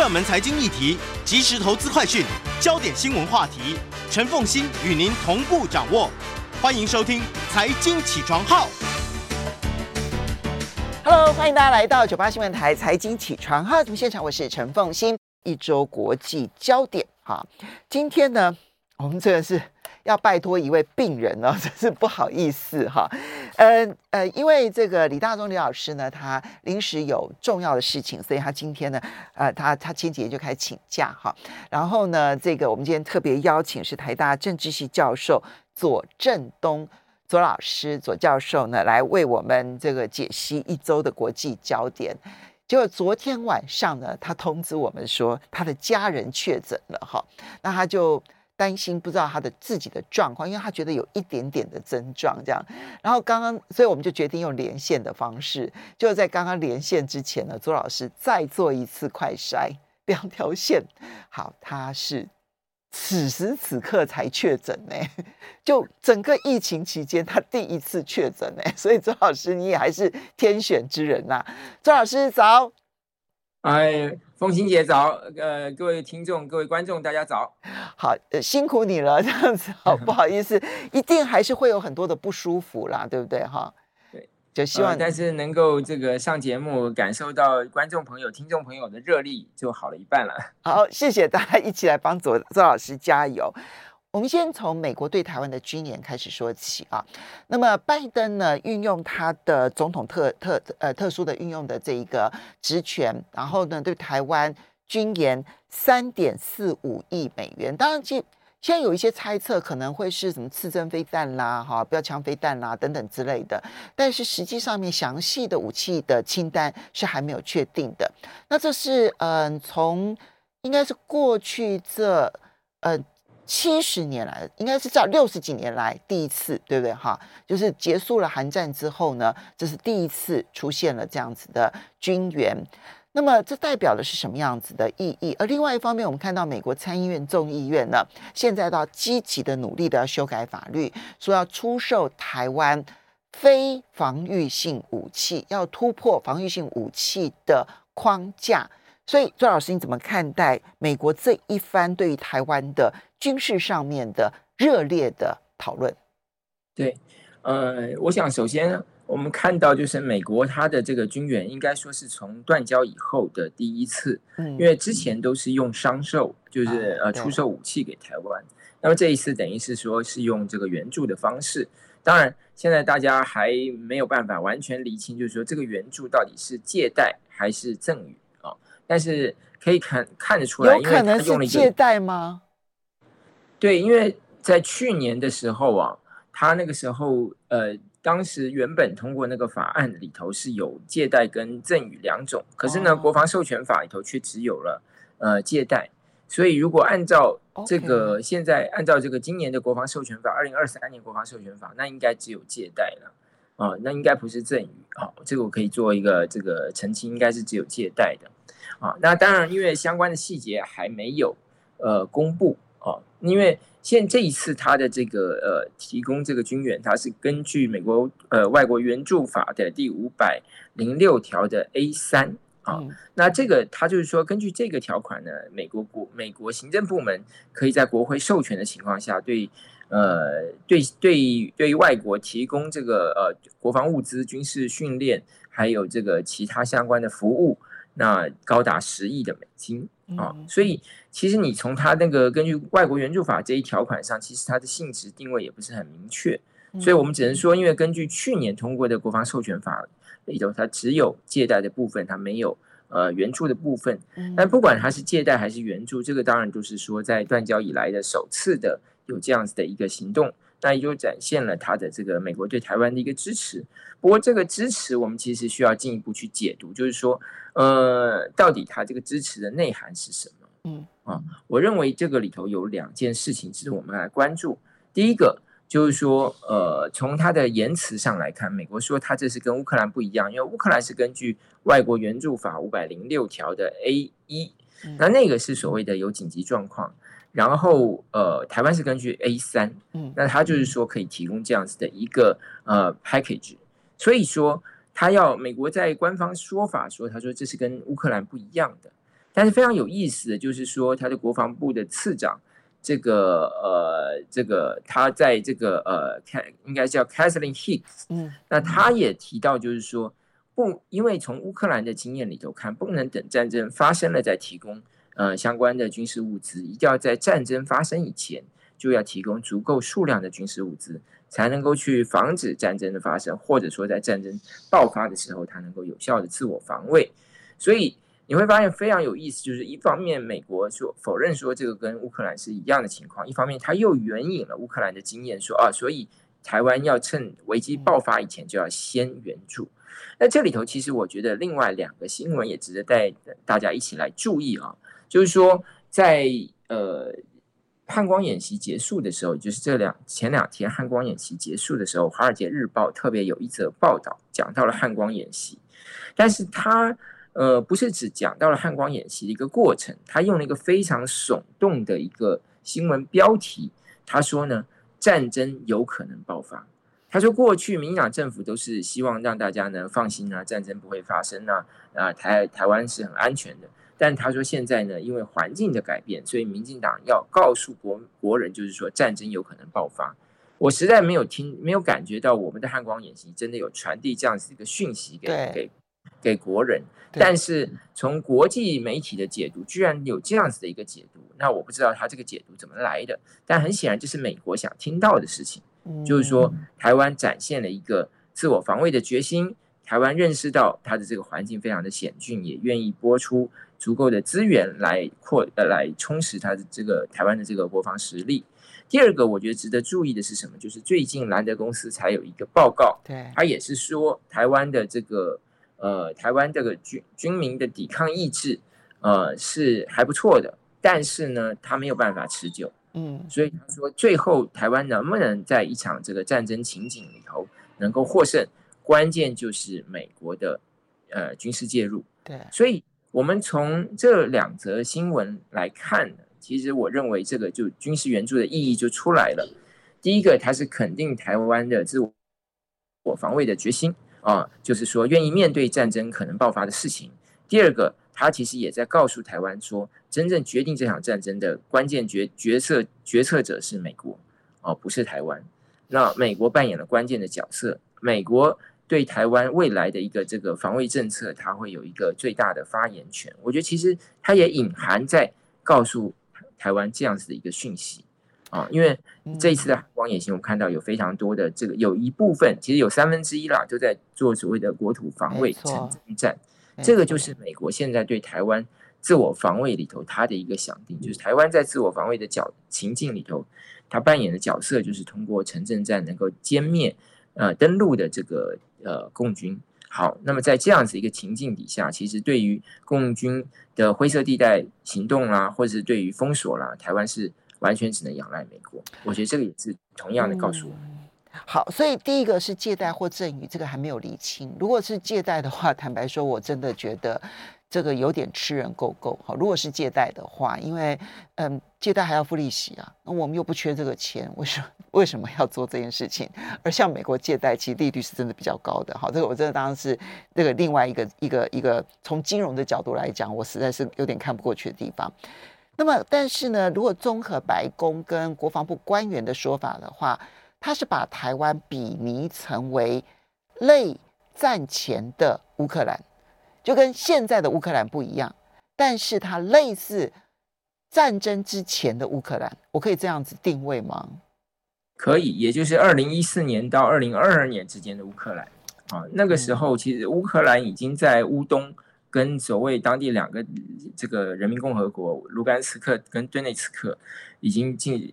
热门财经议题、即时投资快讯、焦点新闻话题，陈凤欣与您同步掌握。欢迎收听《财经起床号》。Hello，欢迎大家来到九八新闻台《财经起床号》节目现场，我是陈凤欣。一周国际焦点，哈，今天呢，我们这个是。要拜托一位病人哦，真是不好意思哈。呃呃，因为这个李大中李老师呢，他临时有重要的事情，所以他今天呢，呃，他他前几天就开始请假哈。然后呢，这个我们今天特别邀请是台大政治系教授左正东左老师左教授呢，来为我们这个解析一周的国际焦点。结果昨天晚上呢，他通知我们说他的家人确诊了哈，那他就。担心不知道他的自己的状况，因为他觉得有一点点的症状这样。然后刚刚，所以我们就决定用连线的方式。就在刚刚连线之前呢，左老师再做一次快筛，两条线。好，他是此时此刻才确诊呢，就整个疫情期间他第一次确诊呢。所以左老师你也还是天选之人呐、啊。左老师早。哎，凤馨姐早，呃，各位听众、各位观众，大家早。好，呃，辛苦你了，这样子，好，不好意思，一定还是会有很多的不舒服啦，对不对？哈，对，就希望、呃，但是能够这个上节目，感受到观众朋友、听众朋友的热力，就好了一半了。好，谢谢大家一起来帮左左老师加油。我们先从美国对台湾的军演开始说起啊。那么拜登呢，运用他的总统特特呃特殊的运用的这一个职权，然后呢，对台湾军演三点四五亿美元。当然，现现在有一些猜测，可能会是什么刺针飞弹啦、哈标枪飞弹啦等等之类的。但是实际上面详细的武器的清单是还没有确定的。那这是嗯、从应该是过去这呃。七十年来，应该是在六十几年来第一次，对不对？哈，就是结束了韩战之后呢，这是第一次出现了这样子的军援。那么，这代表的是什么样子的意义？而另外一方面，我们看到美国参议院、众议院呢，现在到积极的努力的要修改法律，说要出售台湾非防御性武器，要突破防御性武器的框架。所以，周老师，你怎么看待美国这一番对于台湾的军事上面的热烈的讨论？对，呃，我想首先我们看到就是美国它的这个军援，应该说是从断交以后的第一次，嗯，因为之前都是用商售，就是呃出售武器给台湾，那么这一次等于是说是用这个援助的方式。当然，现在大家还没有办法完全厘清，就是说这个援助到底是借贷还是赠与。但是可以看看得出来，有可能是借贷吗？对，因为在去年的时候啊，他那个时候呃，当时原本通过那个法案里头是有借贷跟赠与两种，可是呢，国防授权法里头却只有了呃借贷。所以如果按照这个现在按照这个今年的国防授权法，二零二三年国防授权法，那应该只有借贷了啊，那应该不是赠与啊，这个我可以做一个这个澄清，应该是只有借贷的。啊，那当然，因为相关的细节还没有呃公布啊，因为现这一次他的这个呃提供这个军援，它是根据美国呃外国援助法的第五百零六条的 A 三啊，那这个他就是说，根据这个条款呢，美国国美国行政部门可以在国会授权的情况下对，呃对对对于外国提供这个呃国防物资、军事训练，还有这个其他相关的服务。那高达十亿的美金啊，所以其实你从他那个根据外国援助法这一条款上，其实它的性质定位也不是很明确，所以我们只能说，因为根据去年通过的国防授权法里头，它只有借贷的部分，它没有呃援助的部分。但不管它是借贷还是援助，这个当然就是说在断交以来的首次的有这样子的一个行动。那也就展现了他的这个美国对台湾的一个支持。不过这个支持我们其实需要进一步去解读，就是说，呃，到底他这个支持的内涵是什么？嗯啊，我认为这个里头有两件事情值得我们来关注。第一个就是说，呃，从他的言辞上来看，美国说他这是跟乌克兰不一样，因为乌克兰是根据外国援助法五百零六条的 A 一，那那个是所谓的有紧急状况，然后呃，台湾是根据 A 三，嗯，那他就是说可以提供这样子的一个呃 package，所以说他要美国在官方说法说，他说这是跟乌克兰不一样的。但是非常有意思的就是说，他的国防部的次长，这个呃，这个他在这个呃，看应该叫 Kathleen Hicks，嗯，那他也提到，就是说不，因为从乌克兰的经验里头看，不能等战争发生了再提供呃相关的军事物资，一定要在战争发生以前就要提供足够数量的军事物资，才能够去防止战争的发生，或者说在战争爆发的时候，它能够有效的自我防卫，所以。你会发现非常有意思，就是一方面美国说否认说这个跟乌克兰是一样的情况，一方面他又援引了乌克兰的经验说啊，所以台湾要趁危机爆发以前就要先援助。那这里头其实我觉得另外两个新闻也值得带大家一起来注意啊，就是说在呃汉光演习结束的时候，就是这两前两天汉光演习结束的时候，《华尔街日报》特别有一则报道讲到了汉光演习，但是他。呃，不是只讲到了汉光演习的一个过程，他用了一个非常耸动的一个新闻标题，他说呢，战争有可能爆发。他说过去民进党政府都是希望让大家呢放心啊，战争不会发生啊，啊台台湾是很安全的。但他说现在呢，因为环境的改变，所以民进党要告诉国国人，就是说战争有可能爆发。我实在没有听，没有感觉到我们的汉光演习真的有传递这样子一个讯息给给给国人。但是从国际媒体的解读，居然有这样子的一个解读，那我不知道他这个解读怎么来的。但很显然，这是美国想听到的事情，就是说台湾展现了一个自我防卫的决心，台湾认识到它的这个环境非常的险峻，也愿意播出足够的资源来扩呃来充实它的这个台湾的这个国防实力。第二个，我觉得值得注意的是什么？就是最近兰德公司才有一个报告，对，他也是说台湾的这个。呃，台湾这个军军民的抵抗意志，呃，是还不错的，但是呢，他没有办法持久。嗯，所以他说，最后台湾能不能在一场这个战争情景里头能够获胜，关键就是美国的呃军事介入。对，所以我们从这两则新闻来看呢，其实我认为这个就军事援助的意义就出来了。第一个，它是肯定台湾的自我防卫的决心。啊，就是说愿意面对战争可能爆发的事情。第二个，它其实也在告诉台湾说，真正决定这场战争的关键决决策决策者是美国，哦，不是台湾。那美国扮演了关键的角色，美国对台湾未来的一个这个防卫政策，它会有一个最大的发言权。我觉得其实它也隐含在告诉台湾这样子的一个讯息。啊，因为这一次的海光演习，我们看到有非常多的这个，有一部分其实有三分之一啦，都在做所谓的国土防卫、城镇战。这个就是美国现在对台湾自我防卫里头它的一个想定，就是台湾在自我防卫的角情境里头，它扮演的角色就是通过城镇战能够歼灭呃登陆的这个呃共军。好，那么在这样子一个情境底下，其实对于共军的灰色地带行动啦，或者是对于封锁啦，台湾是。完全只能仰赖美国，我觉得这个也是同样的告诉我们。好，所以第一个是借贷或赠与，这个还没有厘清。如果是借贷的话，坦白说，我真的觉得这个有点吃人够够。好，如果是借贷的话，因为嗯，借贷还要付利息啊，那我们又不缺这个钱，为什么 为什么要做这件事情？而像美国借贷，其实利率是真的比较高的。好，这个我真的当然是这个另外一个一个一个从金融的角度来讲，我实在是有点看不过去的地方。那么，但是呢，如果综合白宫跟国防部官员的说法的话，他是把台湾比拟成为类战前的乌克兰，就跟现在的乌克兰不一样，但是它类似战争之前的乌克兰，我可以这样子定位吗？可以，也就是二零一四年到二零二二年之间的乌克兰啊，那个时候其实乌克兰已经在乌东。跟所谓当地两个这个人民共和国卢甘斯克跟顿内茨克已经进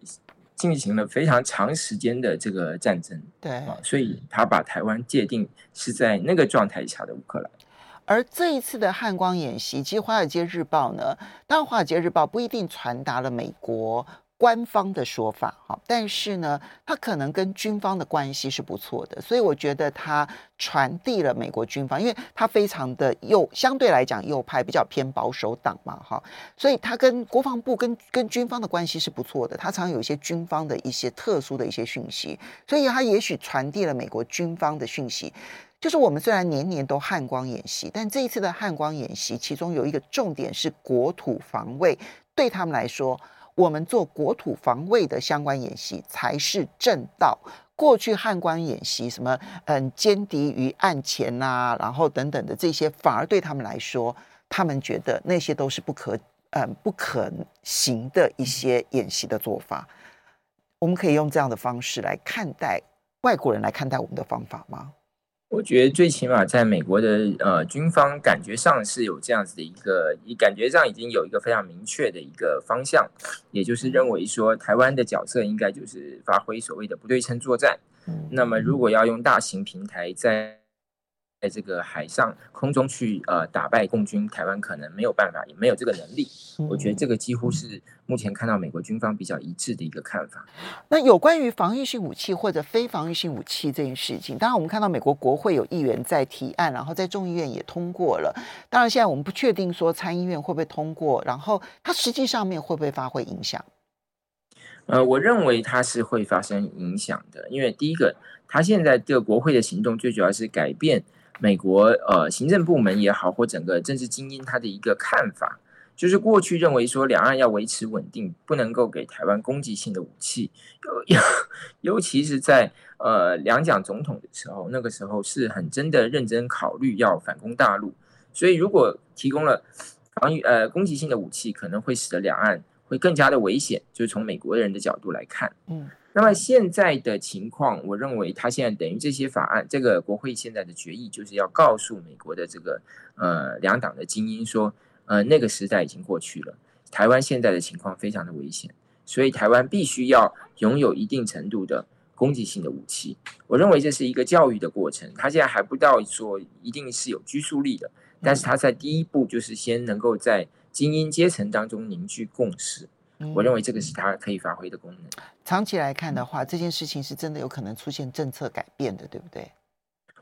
进行了非常长时间的这个战争，对啊，所以他把台湾界定是在那个状态下的乌克兰。而这一次的汉光演习，其实《华尔街日报》呢，当然《华尔街日报》不一定传达了美国。官方的说法，哈，但是呢，它可能跟军方的关系是不错的，所以我觉得它传递了美国军方，因为它非常的右，相对来讲右派，比较偏保守党嘛，哈，所以它跟国防部跟跟军方的关系是不错的，它常有一些军方的一些特殊的一些讯息，所以它也许传递了美国军方的讯息，就是我们虽然年年都汉光演习，但这一次的汉光演习，其中有一个重点是国土防卫，对他们来说。我们做国土防卫的相关演习才是正道。过去汉光演习，什么嗯，歼敌于岸前呐、啊，然后等等的这些，反而对他们来说，他们觉得那些都是不可嗯不可行的一些演习的做法。我们可以用这样的方式来看待外国人来看待我们的方法吗？我觉得最起码在美国的呃军方感觉上是有这样子的一个，感觉上已经有一个非常明确的一个方向，也就是认为说台湾的角色应该就是发挥所谓的不对称作战。那么如果要用大型平台在在这个海上空中去呃打败共军，台湾可能没有办法，也没有这个能力。我觉得这个几乎是目前看到美国军方比较一致的一个看法。那有关于防御性武器或者非防御性武器这件事情，当然我们看到美国国会有议员在提案，然后在众议院也通过了。当然现在我们不确定说参议院会不会通过，然后它实际上面会不会发挥影响？呃，我认为它是会发生影响的，因为第一个，它现在这个国会的行动最主要是改变。美国呃行政部门也好，或整个政治精英他的一个看法，就是过去认为说两岸要维持稳定，不能够给台湾攻击性的武器，尤 尤其是在呃两蒋总统的时候，那个时候是很真的认真考虑要反攻大陆，所以如果提供了防御呃攻击性的武器，可能会使得两岸会更加的危险，就是从美国人的角度来看，嗯。那么现在的情况，我认为他现在等于这些法案，这个国会现在的决议就是要告诉美国的这个呃两党的精英说，呃那个时代已经过去了，台湾现在的情况非常的危险，所以台湾必须要拥有一定程度的攻击性的武器。我认为这是一个教育的过程，他现在还不到说一定是有拘束力的，但是他在第一步就是先能够在精英阶层当中凝聚共识。我认为这个是它可以发挥的功能。长期来看的话，这件事情是真的有可能出现政策改变的，对不对？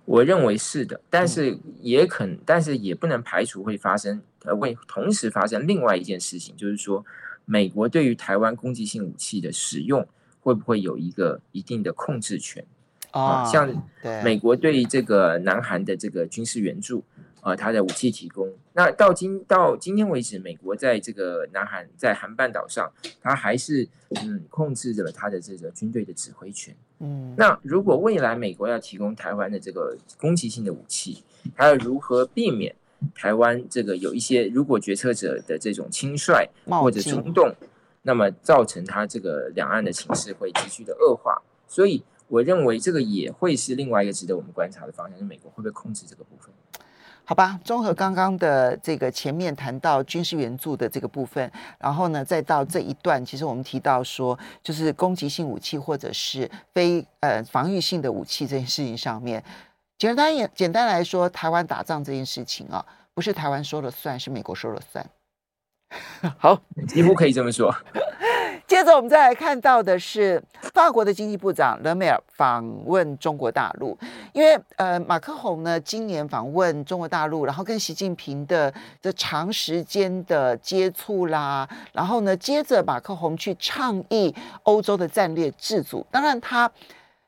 我认为是的，但是也可能，但是也不能排除会发生，呃，会同时发生另外一件事情，就是说，美国对于台湾攻击性武器的使用，会不会有一个一定的控制权？啊、哦，像美国对于这个南韩的这个军事援助。呃，他的武器提供，那到今到今天为止，美国在这个南韩在韩半岛上，他还是嗯控制着他的这个军队的指挥权。嗯，那如果未来美国要提供台湾的这个攻击性的武器，还要如何避免台湾这个有一些如果决策者的这种轻率或者冲动，那么造成他这个两岸的情势会急剧的恶化？所以我认为这个也会是另外一个值得我们观察的方向，是美国会不会控制这个部分？好吧，综合刚刚的这个前面谈到军事援助的这个部分，然后呢，再到这一段，其实我们提到说，就是攻击性武器或者是非呃防御性的武器这件事情上面，简单也简单来说，台湾打仗这件事情啊，不是台湾说了算，是美国说了算。好，几乎可以这么说。接着我们再来看到的是法国的经济部长勒梅尔访问中国大陆，因为呃马克宏呢今年访问中国大陆，然后跟习近平的这长时间的接触啦，然后呢接着马克宏去倡议欧洲的战略自主。当然他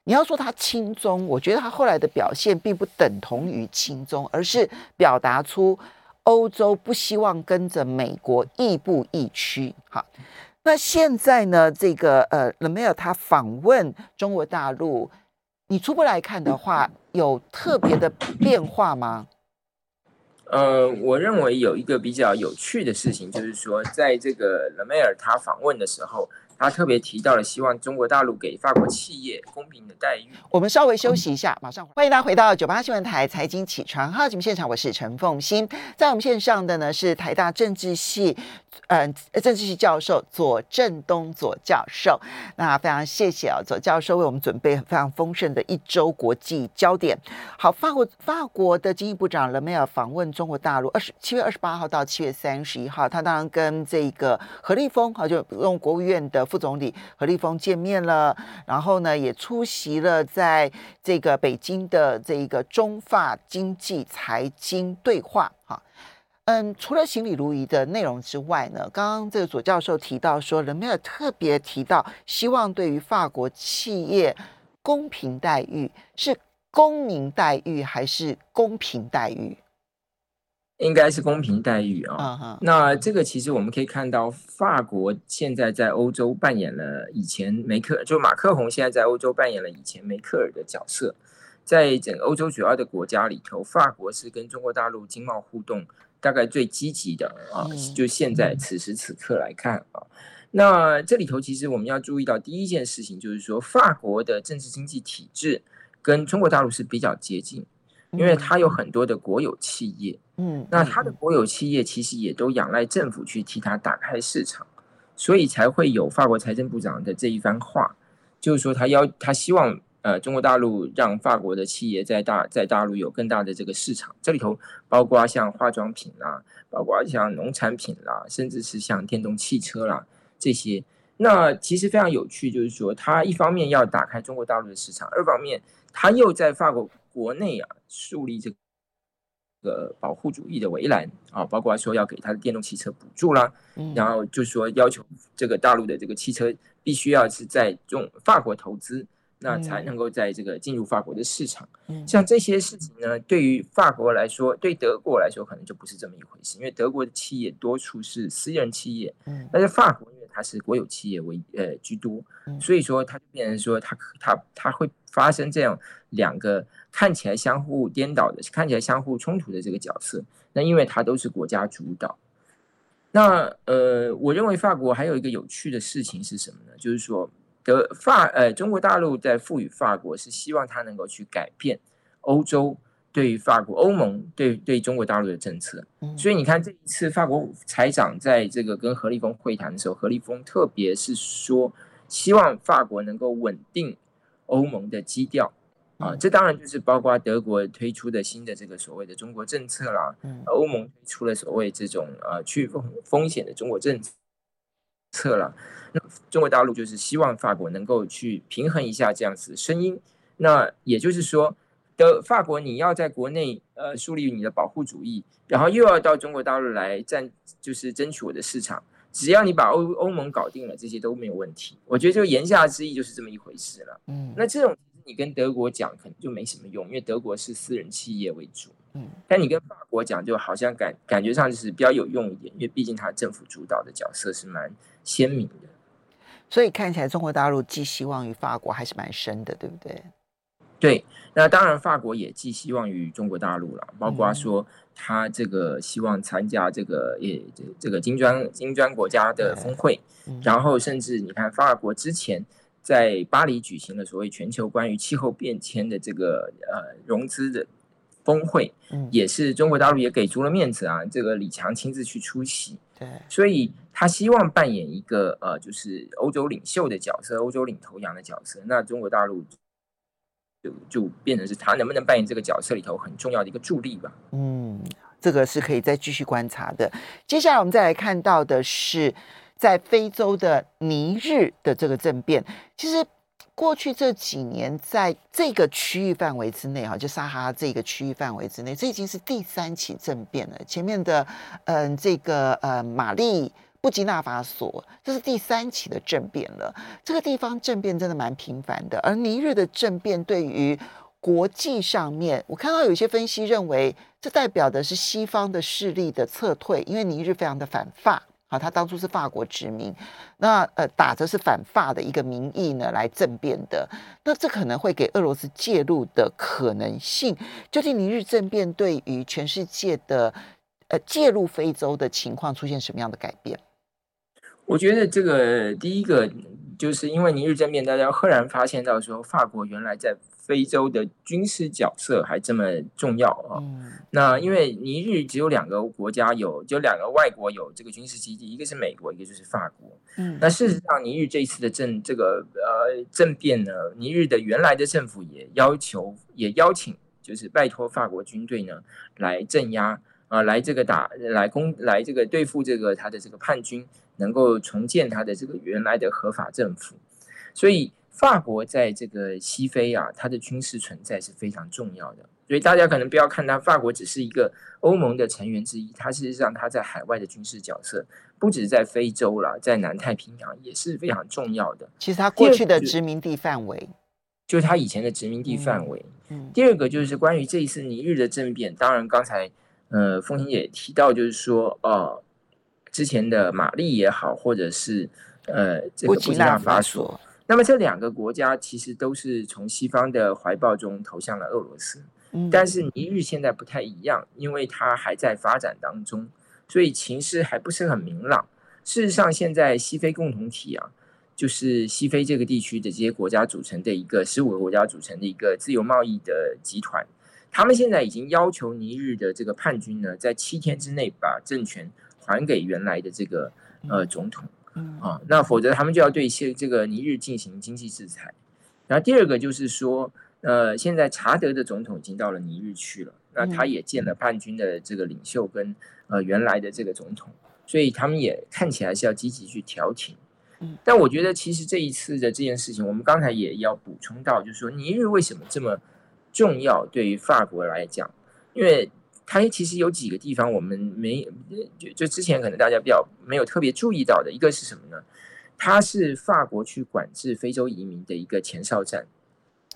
你要说他亲中，我觉得他后来的表现并不等同于亲中，而是表达出欧洲不希望跟着美国亦步亦趋。好。那现在呢？这个呃，勒梅尔他访问中国大陆，你初步来看的话，有特别的变化吗？呃，我认为有一个比较有趣的事情，就是说，在这个勒梅尔他访问的时候，他特别提到了希望中国大陆给法国企业公平的待遇。我们稍微休息一下，马上欢迎大家回到九八新闻台财经起床号节目现场，我是陈凤欣，在我们线上的呢是台大政治系，嗯、呃，政治系教授左正东左教授。那非常谢谢啊，左教授为我们准备非常丰盛的一周国际焦点。好，法国法国的经济部长勒梅尔访问中国大陆，二十七月二十八号到七月三十一号，他当然跟这个何立峰啊，就用国务院的。副总理何立峰见面了，然后呢，也出席了在这个北京的这个中法经济财经对话。哈，嗯，除了行礼如仪的内容之外呢，刚刚这个左教授提到说，人没有特别提到，希望对于法国企业公平待遇，是公民待遇还是公平待遇？应该是公平待遇啊。Uh huh. 那这个其实我们可以看到，法国现在在欧洲扮演了以前梅克，就马克宏现在在欧洲扮演了以前梅克尔的角色。在整个欧洲主要的国家里头，法国是跟中国大陆经贸互动大概最积极的啊。Uh. 就现在此时此刻来看啊，那这里头其实我们要注意到第一件事情，就是说法国的政治经济体制跟中国大陆是比较接近。因为它有很多的国有企业，嗯，那它的国有企业其实也都仰赖政府去替它打开市场，所以才会有法国财政部长的这一番话，就是说他要他希望呃中国大陆让法国的企业在大在大陆有更大的这个市场，这里头包括像化妆品啦，包括像农产品啦，甚至是像电动汽车啦这些。那其实非常有趣，就是说它一方面要打开中国大陆的市场，二方面它又在法国。国内啊，树立这个保护主义的围栏啊，包括说要给它的电动汽车补助啦，然后就是说要求这个大陆的这个汽车必须要是在中法国投资，那才能够在这个进入法国的市场。像这些事情呢，对于法国来说，对德国来说可能就不是这么一回事，因为德国的企业多数是私人企业，但是法国因为它是国有企业为呃居多，所以说它就变成说它它它会发生这样两个。看起来相互颠倒的，看起来相互冲突的这个角色，那因为它都是国家主导。那呃，我认为法国还有一个有趣的事情是什么呢？就是说德法呃中国大陆在赋予法国是希望它能够去改变欧洲对于法国欧盟对对中国大陆的政策。所以你看这一次法国财长在这个跟何立峰会谈的时候，何立峰特别是说希望法国能够稳定欧盟的基调。啊，这当然就是包括德国推出的新的这个所谓的中国政策啦，欧盟推出了所谓这种呃去风风险的中国政策了。那中国大陆就是希望法国能够去平衡一下这样子的声音。那也就是说，的法国你要在国内呃树立你的保护主义，然后又要到中国大陆来占，就是争取我的市场。只要你把欧欧盟搞定了，这些都没有问题。我觉得就言下之意就是这么一回事了。嗯，那这种。你跟德国讲可能就没什么用，因为德国是私人企业为主。嗯，但你跟法国讲，就好像感感觉上就是比较有用一点，因为毕竟它政府主导的角色是蛮鲜明的。所以看起来中国大陆寄希望于法国还是蛮深的，对不对？对，那当然法国也寄希望于中国大陆了，包括说他这个希望参加这个也这个金砖金砖国家的峰会，嗯、然后甚至你看法国之前。在巴黎举行了所谓全球关于气候变迁的这个呃融资的峰会，嗯，也是中国大陆也给足了面子啊，这个李强亲自去出席，对，所以他希望扮演一个呃就是欧洲领袖的角色，欧洲领头羊的角色，那中国大陆就就变成是他能不能扮演这个角色里头很重要的一个助力吧，嗯，这个是可以再继续观察的。接下来我们再来看到的是。在非洲的尼日的这个政变，其实过去这几年在这个区域范围之内，哈，就撒哈拉这个区域范围之内，这已经是第三起政变了。前面的，嗯，这个呃，马利、布基纳法索，这是第三起的政变了。这个地方政变真的蛮频繁的，而尼日的政变对于国际上面，我看到有些分析认为，这代表的是西方的势力的撤退，因为尼日非常的反法。啊，他当初是法国殖民，那呃打着是反法的一个名义呢来政变的，那这可能会给俄罗斯介入的可能性。究竟尼日政变对于全世界的呃介入非洲的情况出现什么样的改变？我觉得这个第一个就是因为尼日政变，大家赫然发现到说，法国原来在非洲的军事角色还这么重要啊。嗯、那因为尼日只有两个国家有，就两个外国有这个军事基地，一个是美国，一个就是法国。嗯，那事实上，尼日这一次的政这个呃政变呢，尼日的原来的政府也要求也邀请，就是拜托法国军队呢来镇压。啊，来这个打来攻来这个对付这个他的这个叛军，能够重建他的这个原来的合法政府。所以法国在这个西非啊，它的军事存在是非常重要的。所以大家可能不要看它，法国只是一个欧盟的成员之一，它事实上它在海外的军事角色，不只是在非洲啦，在南太平洋也是非常重要的。其实它过去的殖民地范围，就是它以前的殖民地范围。嗯，第二个就是关于这一次尼日的政变，当然刚才。呃，凤馨也提到，就是说，呃，之前的马利也好，或者是呃这个布基纳法索，那么这两个国家其实都是从西方的怀抱中投向了俄罗斯。嗯，但是尼日现在不太一样，因为它还在发展当中，所以情势还不是很明朗。事实上，现在西非共同体啊，就是西非这个地区的这些国家组成的一个十五个国家组成的一个自由贸易的集团。他们现在已经要求尼日的这个叛军呢，在七天之内把政权还给原来的这个呃总统，啊，那否则他们就要对一些这个尼日进行经济制裁。然后第二个就是说，呃，现在查德的总统已经到了尼日去了，那他也见了叛军的这个领袖跟呃原来的这个总统，所以他们也看起来是要积极去调停。但我觉得其实这一次的这件事情，我们刚才也要补充到，就是说尼日为什么这么。重要对于法国来讲，因为它其实有几个地方我们没就就之前可能大家比较没有特别注意到的，一个是什么呢？它是法国去管制非洲移民的一个前哨站，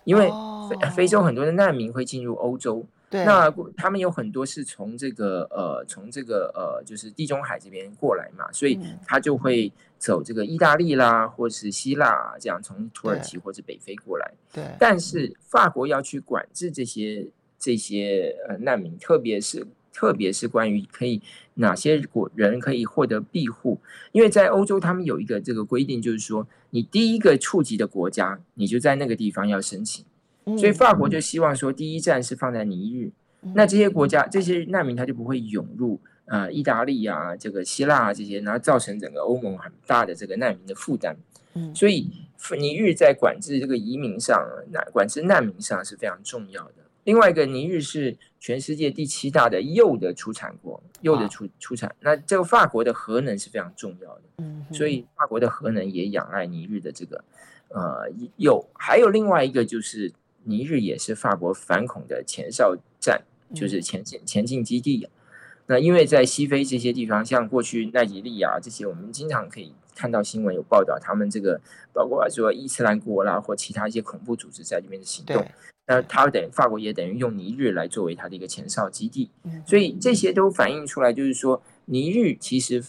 因为非非洲很多的难民会进入欧洲。对，那他们有很多是从这个呃，从这个呃，就是地中海这边过来嘛，所以他就会走这个意大利啦，或是希腊啊，这样从土耳其或者北非过来。对，但是法国要去管制这些这些呃难民，特别是特别是关于可以哪些国人可以获得庇护，因为在欧洲他们有一个这个规定，就是说你第一个触及的国家，你就在那个地方要申请。所以法国就希望说，第一站是放在尼日，那这些国家这些难民他就不会涌入呃意大利啊，这个希腊啊这些，然后造成整个欧盟很大的这个难民的负担。所以尼日在管制这个移民上，那管制难民上是非常重要的。另外一个，尼日是全世界第七大的铀的出产国，铀的出出产。那这个法国的核能是非常重要的，所以法国的核能也仰赖尼日的这个呃铀。还有另外一个就是。尼日也是法国反恐的前哨站，就是前进前进基地。那因为在西非这些地方，像过去奈及利亚这些，我们经常可以看到新闻有报道，他们这个包括说伊斯兰国啦或其他一些恐怖组织在这边的行动。那他等于法国也等于用尼日来作为他的一个前哨基地，所以这些都反映出来，就是说尼日其实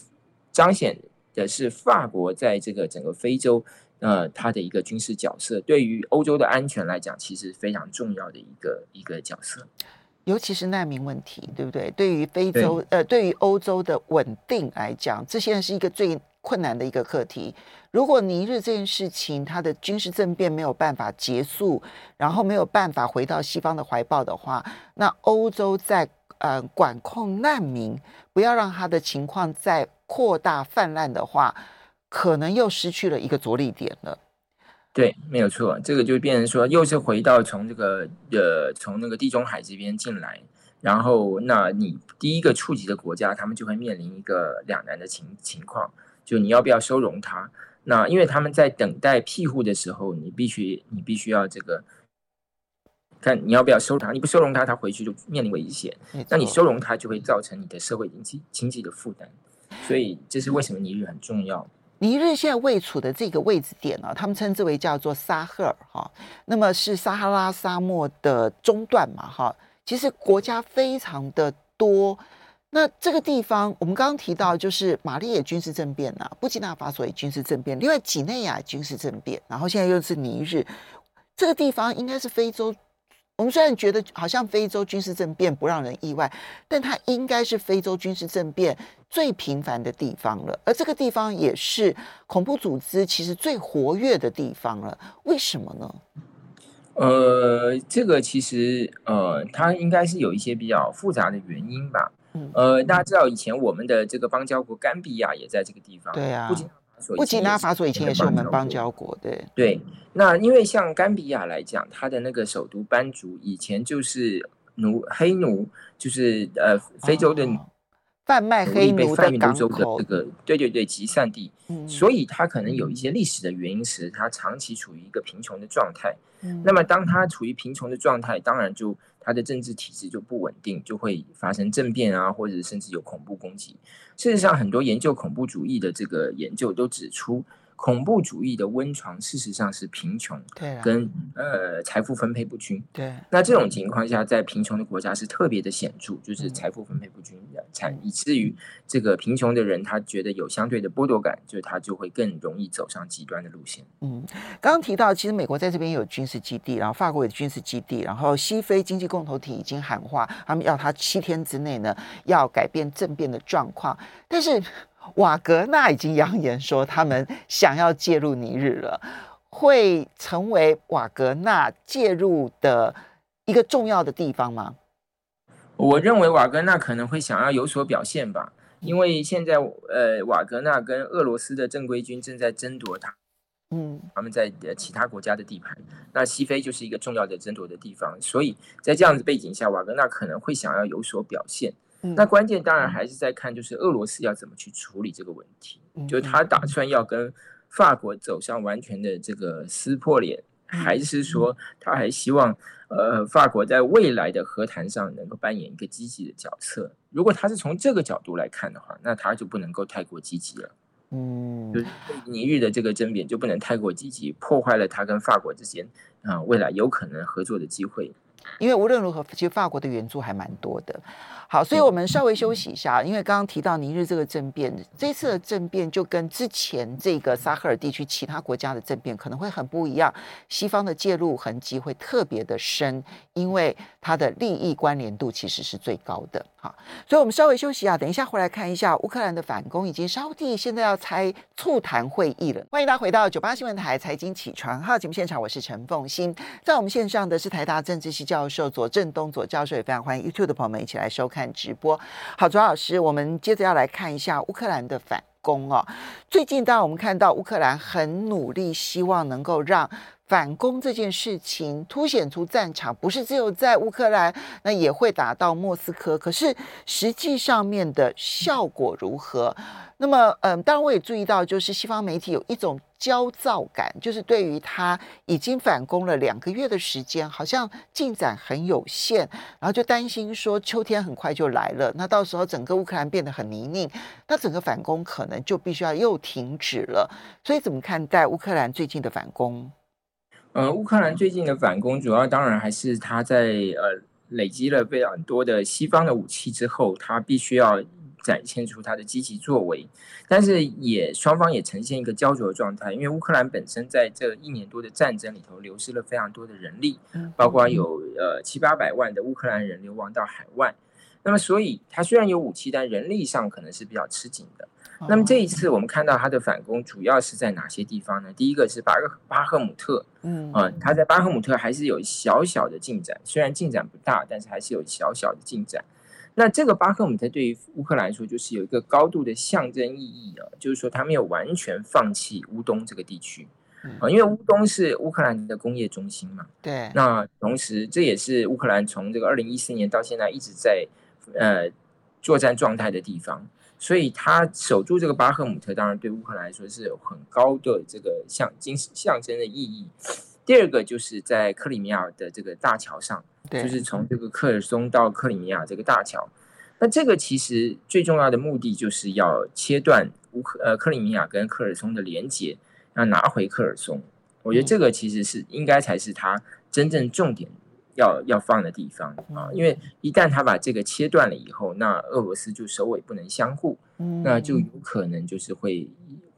彰显的是法国在这个整个非洲。呃，他的一个军事角色，对于欧洲的安全来讲，其实非常重要的一个一个角色，尤其是难民问题，对不对？对于非洲，呃，对于欧洲的稳定来讲，这现在是一个最困难的一个课题。如果尼日这件事情，他的军事政变没有办法结束，然后没有办法回到西方的怀抱的话，那欧洲在呃管控难民，不要让他的情况再扩大泛滥的话。可能又失去了一个着力点了。对，没有错，这个就变成说，又是回到从这个呃，从那个地中海这边进来，然后那你第一个触及的国家，他们就会面临一个两难的情情况，就你要不要收容他？那因为他们在等待庇护的时候，你必须你必须要这个看你要不要收他，你不收容他，他回去就面临危险。那你收容他，就会造成你的社会经济经济的负担。所以这是为什么尼日很重要。尼日现在位处的这个位置点呢、啊，他们称之为叫做撒赫尔哈，那么是撒哈拉沙漠的中段嘛哈。其实国家非常的多，那这个地方我们刚刚提到，就是马利也军事政变啊，布基纳法索也军事政变，另外几内亚军事政变，然后现在又是尼日，这个地方应该是非洲我们虽然觉得好像非洲军事政变不让人意外，但它应该是非洲军事政变最频繁的地方了，而这个地方也是恐怖组织其实最活跃的地方了。为什么呢？呃，这个其实呃，它应该是有一些比较复杂的原因吧。嗯，呃，大家知道以前我们的这个邦交国甘比亚也在这个地方。对啊。布吉拉法索以前也是我们邦交国，对对。那因为像甘比亚来讲，它的那个首都班竹以前就是奴黑奴，就是呃非洲的贩卖黑奴的港口的这个，对对对，集散地。嗯，所以它可能有一些历史的原因，使它长期处于一个贫穷的状态。嗯，那么当它处于贫穷的状态，当然就。他的政治体制就不稳定，就会发生政变啊，或者甚至有恐怖攻击。事实上，很多研究恐怖主义的这个研究都指出。恐怖主义的温床，事实上是贫穷，对，跟呃财富分配不均。对，那这种情况下，在贫穷的国家是特别的显著，就是财富分配不均，的产、以至于这个贫穷的人他觉得有相对的剥夺感，就是他就会更容易走上极端的路线。嗯，刚刚提到，其实美国在这边有军事基地，然后法国有军事基地，然后西非经济共同体已经喊话，他们要他七天之内呢要改变政变的状况，但是。瓦格纳已经扬言说，他们想要介入尼日了，会成为瓦格纳介入的一个重要的地方吗？我认为瓦格纳可能会想要有所表现吧，因为现在呃，瓦格纳跟俄罗斯的正规军正在争夺他，嗯，他们在其他国家的地盘，那西非就是一个重要的争夺的地方，所以在这样子背景下，瓦格纳可能会想要有所表现。那关键当然还是在看，就是俄罗斯要怎么去处理这个问题，就是他打算要跟法国走向完全的这个撕破脸，还是说他还希望呃法国在未来的和谈上能够扮演一个积极的角色？如果他是从这个角度来看的话，那他就不能够太过积极了。嗯，就是尼日的这个争辩就不能太过积极，破坏了他跟法国之间啊未来有可能合作的机会。因为无论如何，其实法国的援助还蛮多的。好，所以我们稍微休息一下，因为刚刚提到尼日这个政变，这次的政变就跟之前这个撒赫尔地区其他国家的政变可能会很不一样，西方的介入痕迹会特别的深，因为它的利益关联度其实是最高的。好，所以我们稍微休息啊，等一下回来看一下乌克兰的反攻已经稍地现在要开促谈会议了。欢迎大家回到九八新闻台财经起床号节目现场，我是陈凤欣，在我们线上的是台大政治系教授左正东左教授，也非常欢迎 YouTube 的朋友们一起来收看。直播好，左老师，我们接着要来看一下乌克兰的反攻哦。最近，当然我们看到乌克兰很努力，希望能够让反攻这件事情凸显出战场，不是只有在乌克兰，那也会打到莫斯科。可是实际上面的效果如何？那么，嗯，当然我也注意到，就是西方媒体有一种。焦躁感，就是对于他已经反攻了两个月的时间，好像进展很有限，然后就担心说秋天很快就来了，那到时候整个乌克兰变得很泥泞，那整个反攻可能就必须要又停止了。所以怎么看待乌克兰最近的反攻？呃，乌克兰最近的反攻，主要当然还是他在呃累积了非常多的西方的武器之后，他必须要。展现出他的积极作为，但是也双方也呈现一个焦灼的状态，因为乌克兰本身在这一年多的战争里头流失了非常多的人力，包括有呃七八百万的乌克兰人流亡到海外，那么所以他虽然有武器，但人力上可能是比较吃紧的。那么这一次我们看到他的反攻主要是在哪些地方呢？第一个是巴赫巴赫姆特，嗯，呃，他在巴赫姆特还是有小小的进展，虽然进展不大，但是还是有小小的进展。那这个巴赫姆特对于乌克兰来说，就是有一个高度的象征意义啊，就是说他没有完全放弃乌东这个地区啊，因为乌东是乌克兰的工业中心嘛。对。那同时，这也是乌克兰从这个二零一四年到现在一直在呃作战状态的地方，所以他守住这个巴赫姆特，当然对乌克兰来说是有很高的这个象精象征的意义。第二个就是在克里米亚的这个大桥上。就是从这个克尔松到克里米亚这个大桥，那这个其实最重要的目的就是要切断乌克呃克里米亚跟科尔松的连接，要拿回科尔松。我觉得这个其实是应该才是他真正重点要要放的地方啊，因为一旦他把这个切断了以后，那俄罗斯就首尾不能相顾，那就有可能就是会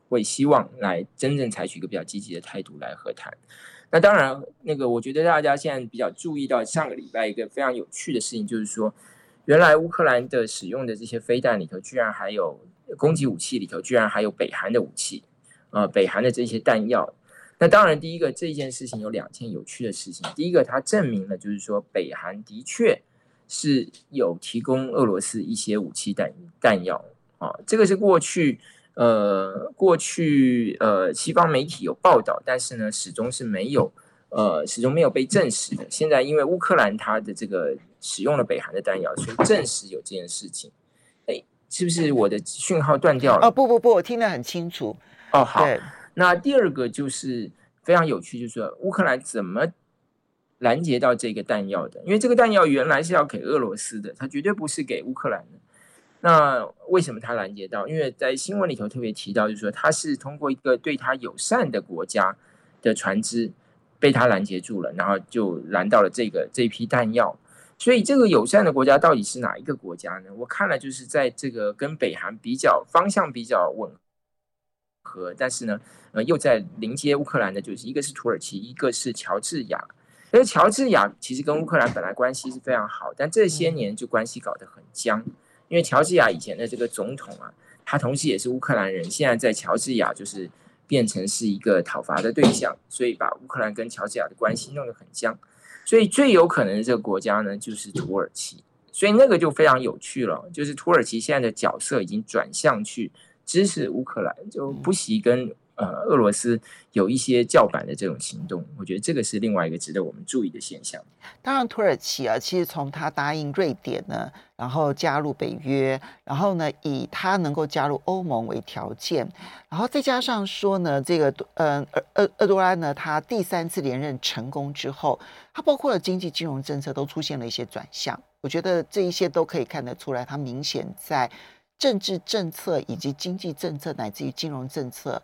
会希望来真正采取一个比较积极的态度来和谈。那当然，那个我觉得大家现在比较注意到上个礼拜一个非常有趣的事情，就是说，原来乌克兰的使用的这些飞弹里头，居然还有攻击武器里头，居然还有北韩的武器，呃，北韩的这些弹药。那当然，第一个这件事情有两件有趣的事情。第一个，它证明了就是说，北韩的确是有提供俄罗斯一些武器弹弹药啊，这个是过去。呃，过去呃，西方媒体有报道，但是呢，始终是没有呃，始终没有被证实的。现在因为乌克兰它的这个使用了北韩的弹药，所以证实有这件事情。哎，是不是我的讯号断掉了？哦，不不不，我听得很清楚。哦，好。那第二个就是非常有趣，就是说乌克兰怎么拦截到这个弹药的？因为这个弹药原来是要给俄罗斯的，它绝对不是给乌克兰的。那为什么他拦截到？因为在新闻里头特别提到，就是说他是通过一个对他友善的国家的船只被他拦截住了，然后就拦到了这个这批弹药。所以这个友善的国家到底是哪一个国家呢？我看了，就是在这个跟北韩比较方向比较吻合，但是呢，呃，又在临接乌克兰的，就是一个是土耳其，一个是乔治亚。而乔治亚其实跟乌克兰本来关系是非常好，但这些年就关系搞得很僵。因为乔治亚以前的这个总统啊，他同时也是乌克兰人，现在在乔治亚就是变成是一个讨伐的对象，所以把乌克兰跟乔治亚的关系弄得很僵。所以最有可能的这个国家呢，就是土耳其。所以那个就非常有趣了，就是土耳其现在的角色已经转向去支持乌克兰，就不惜跟。呃，俄罗斯有一些叫板的这种行动，我觉得这个是另外一个值得我们注意的现象。当然，土耳其啊，其实从他答应瑞典呢，然后加入北约，然后呢，以他能够加入欧盟为条件，然后再加上说呢，这个呃，厄厄多安呢，他第三次连任成功之后，他包括了经济金融政策都出现了一些转向。我觉得这一些都可以看得出来，他明显在政治政策以及经济政策乃至于金融政策。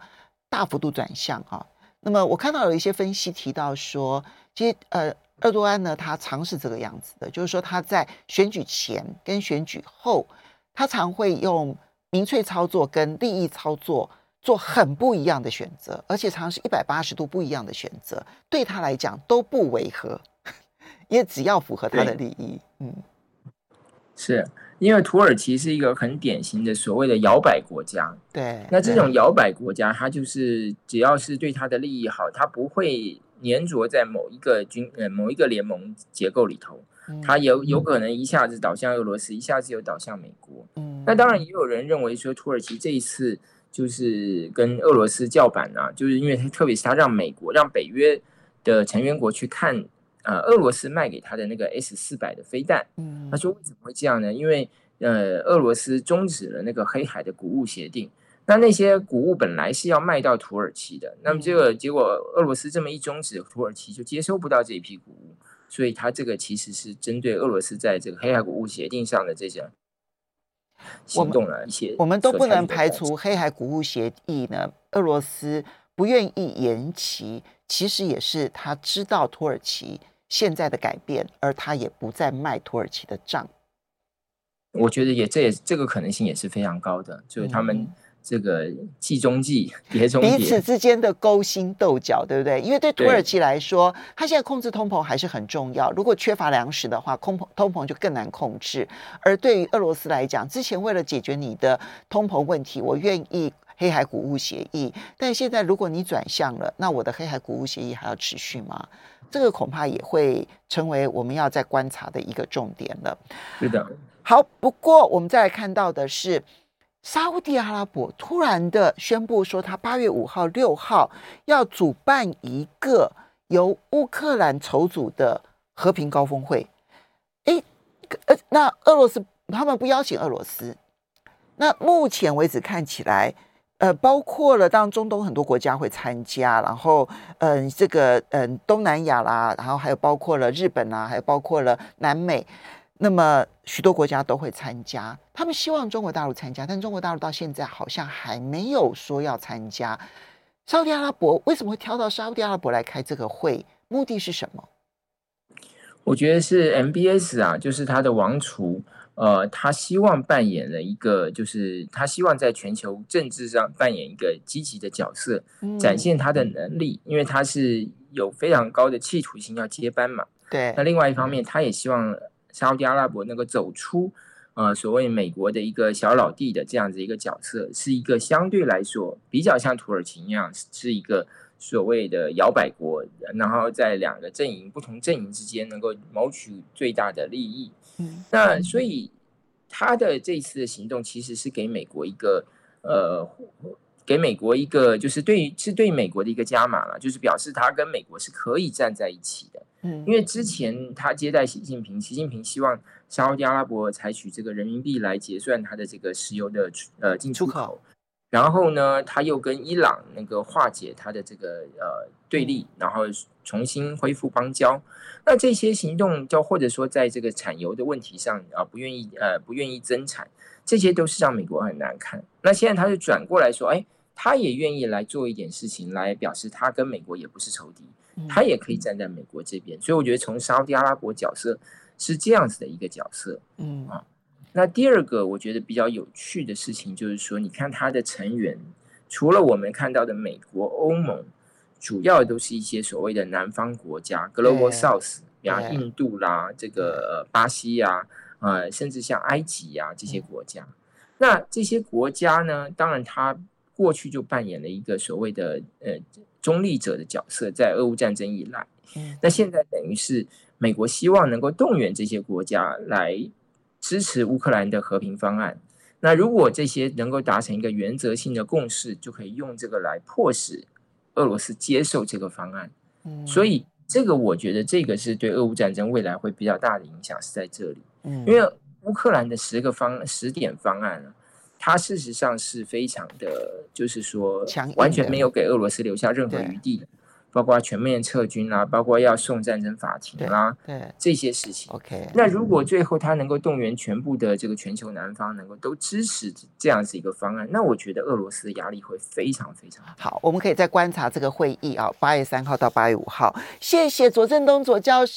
大幅度转向啊！那么我看到有一些分析提到说，其实呃，厄多安呢，他常是这个样子的，就是说他在选举前跟选举后，他常会用民粹操作跟利益操作做很不一样的选择，而且常常是一百八十度不一样的选择，对他来讲都不违和，也只要符合他的利益，嗯，是。因为土耳其是一个很典型的所谓的摇摆国家，对，那这种摇摆国家，它就是只要是对它的利益好，它不会黏着在某一个军呃某一个联盟结构里头，它有有可能一下子倒向俄罗斯，一下子又倒向美国。嗯，那当然也有人认为说，土耳其这一次就是跟俄罗斯叫板啊，就是因为它特别是它让美国让北约的成员国去看。呃，俄罗斯卖给他的那个 S 四百的飞弹，嗯，他说为什么会这样呢？因为呃，俄罗斯终止了那个黑海的谷物协定，那那些谷物本来是要卖到土耳其的，那么这个结果俄罗斯这么一终止，土耳其就接收不到这一批谷物，所以他这个其实是针对俄罗斯在这个黑海谷物协定上的这些行动了一些我，我们都不能排除黑海谷物协议呢，俄罗斯不愿意延期，其实也是他知道土耳其。现在的改变，而他也不再卖土耳其的账。我觉得也这也这个可能性也是非常高的，就是他们这个计中计，别中彼此之间的勾心斗角，对不对？因为对土耳其来说，他现在控制通膨还是很重要。如果缺乏粮食的话，通膨通膨就更难控制。而对于俄罗斯来讲，之前为了解决你的通膨问题，我愿意黑海谷物协议，但现在如果你转向了，那我的黑海谷物协议还要持续吗？这个恐怕也会成为我们要在观察的一个重点了。是的，好。不过我们再来看到的是，沙乌地阿拉伯突然的宣布说，他八月五号、六号要主办一个由乌克兰筹组的和平高峰会。诶，呃，那俄罗斯他们不邀请俄罗斯。那目前为止看起来。呃，包括了当中东很多国家会参加，然后嗯、呃，这个嗯、呃、东南亚啦，然后还有包括了日本啦，还有包括了南美，那么许多国家都会参加。他们希望中国大陆参加，但中国大陆到现在好像还没有说要参加。沙乌地阿拉伯为什么会挑到沙乌地阿拉伯来开这个会？目的是什么？我觉得是 MBS 啊，就是他的王储。呃，他希望扮演了一个，就是他希望在全球政治上扮演一个积极的角色，展现他的能力，因为他是有非常高的企图心要接班嘛。对。那另外一方面，他也希望沙乌地阿拉伯能够走出呃所谓美国的一个小老弟的这样子一个角色，是一个相对来说比较像土耳其一样，是一个所谓的摇摆国，然后在两个阵营不同阵营之间能够谋取最大的利益。那所以他的这一次的行动其实是给美国一个呃，给美国一个就是对于是对美国的一个加码了，就是表示他跟美国是可以站在一起的。嗯，因为之前他接待习近平，习近平希望沙乌地阿拉伯采取这个人民币来结算他的这个石油的呃进出口。然后呢，他又跟伊朗那个化解他的这个呃对立，然后重新恢复邦交。那这些行动，就或者说在这个产油的问题上啊，不愿意呃不愿意增产，这些都是让美国很难看。那现在他就转过来说，哎，他也愿意来做一点事情，来表示他跟美国也不是仇敌，他也可以站在美国这边。所以我觉得从沙乌地阿拉伯角色是这样子的一个角色，嗯啊。那第二个我觉得比较有趣的事情就是说，你看它的成员，除了我们看到的美国、欧盟，主要都是一些所谓的南方国家 （Global South），比方印度啦、这个巴西呀、啊，呃，甚至像埃及呀、啊、这些国家。那这些国家呢，当然它过去就扮演了一个所谓的呃中立者的角色，在俄乌战争以来。那现在等于是美国希望能够动员这些国家来。支持乌克兰的和平方案。那如果这些能够达成一个原则性的共识，就可以用这个来迫使俄罗斯接受这个方案。嗯，所以这个我觉得这个是对俄乌战争未来会比较大的影响是在这里。嗯，因为乌克兰的十个方十点方案，它事实上是非常的，就是说完全没有给俄罗斯留下任何余地的。包括全面撤军啦、啊，包括要送战争法庭啦、对这些事情。OK，那如果最后他能够动员全部的这个全球南方，能够都支持这样子一个方案，那我觉得俄罗斯的压力会非常非常好。我们可以再观察这个会议啊，八月三号到八月五号。谢谢左正东左教授。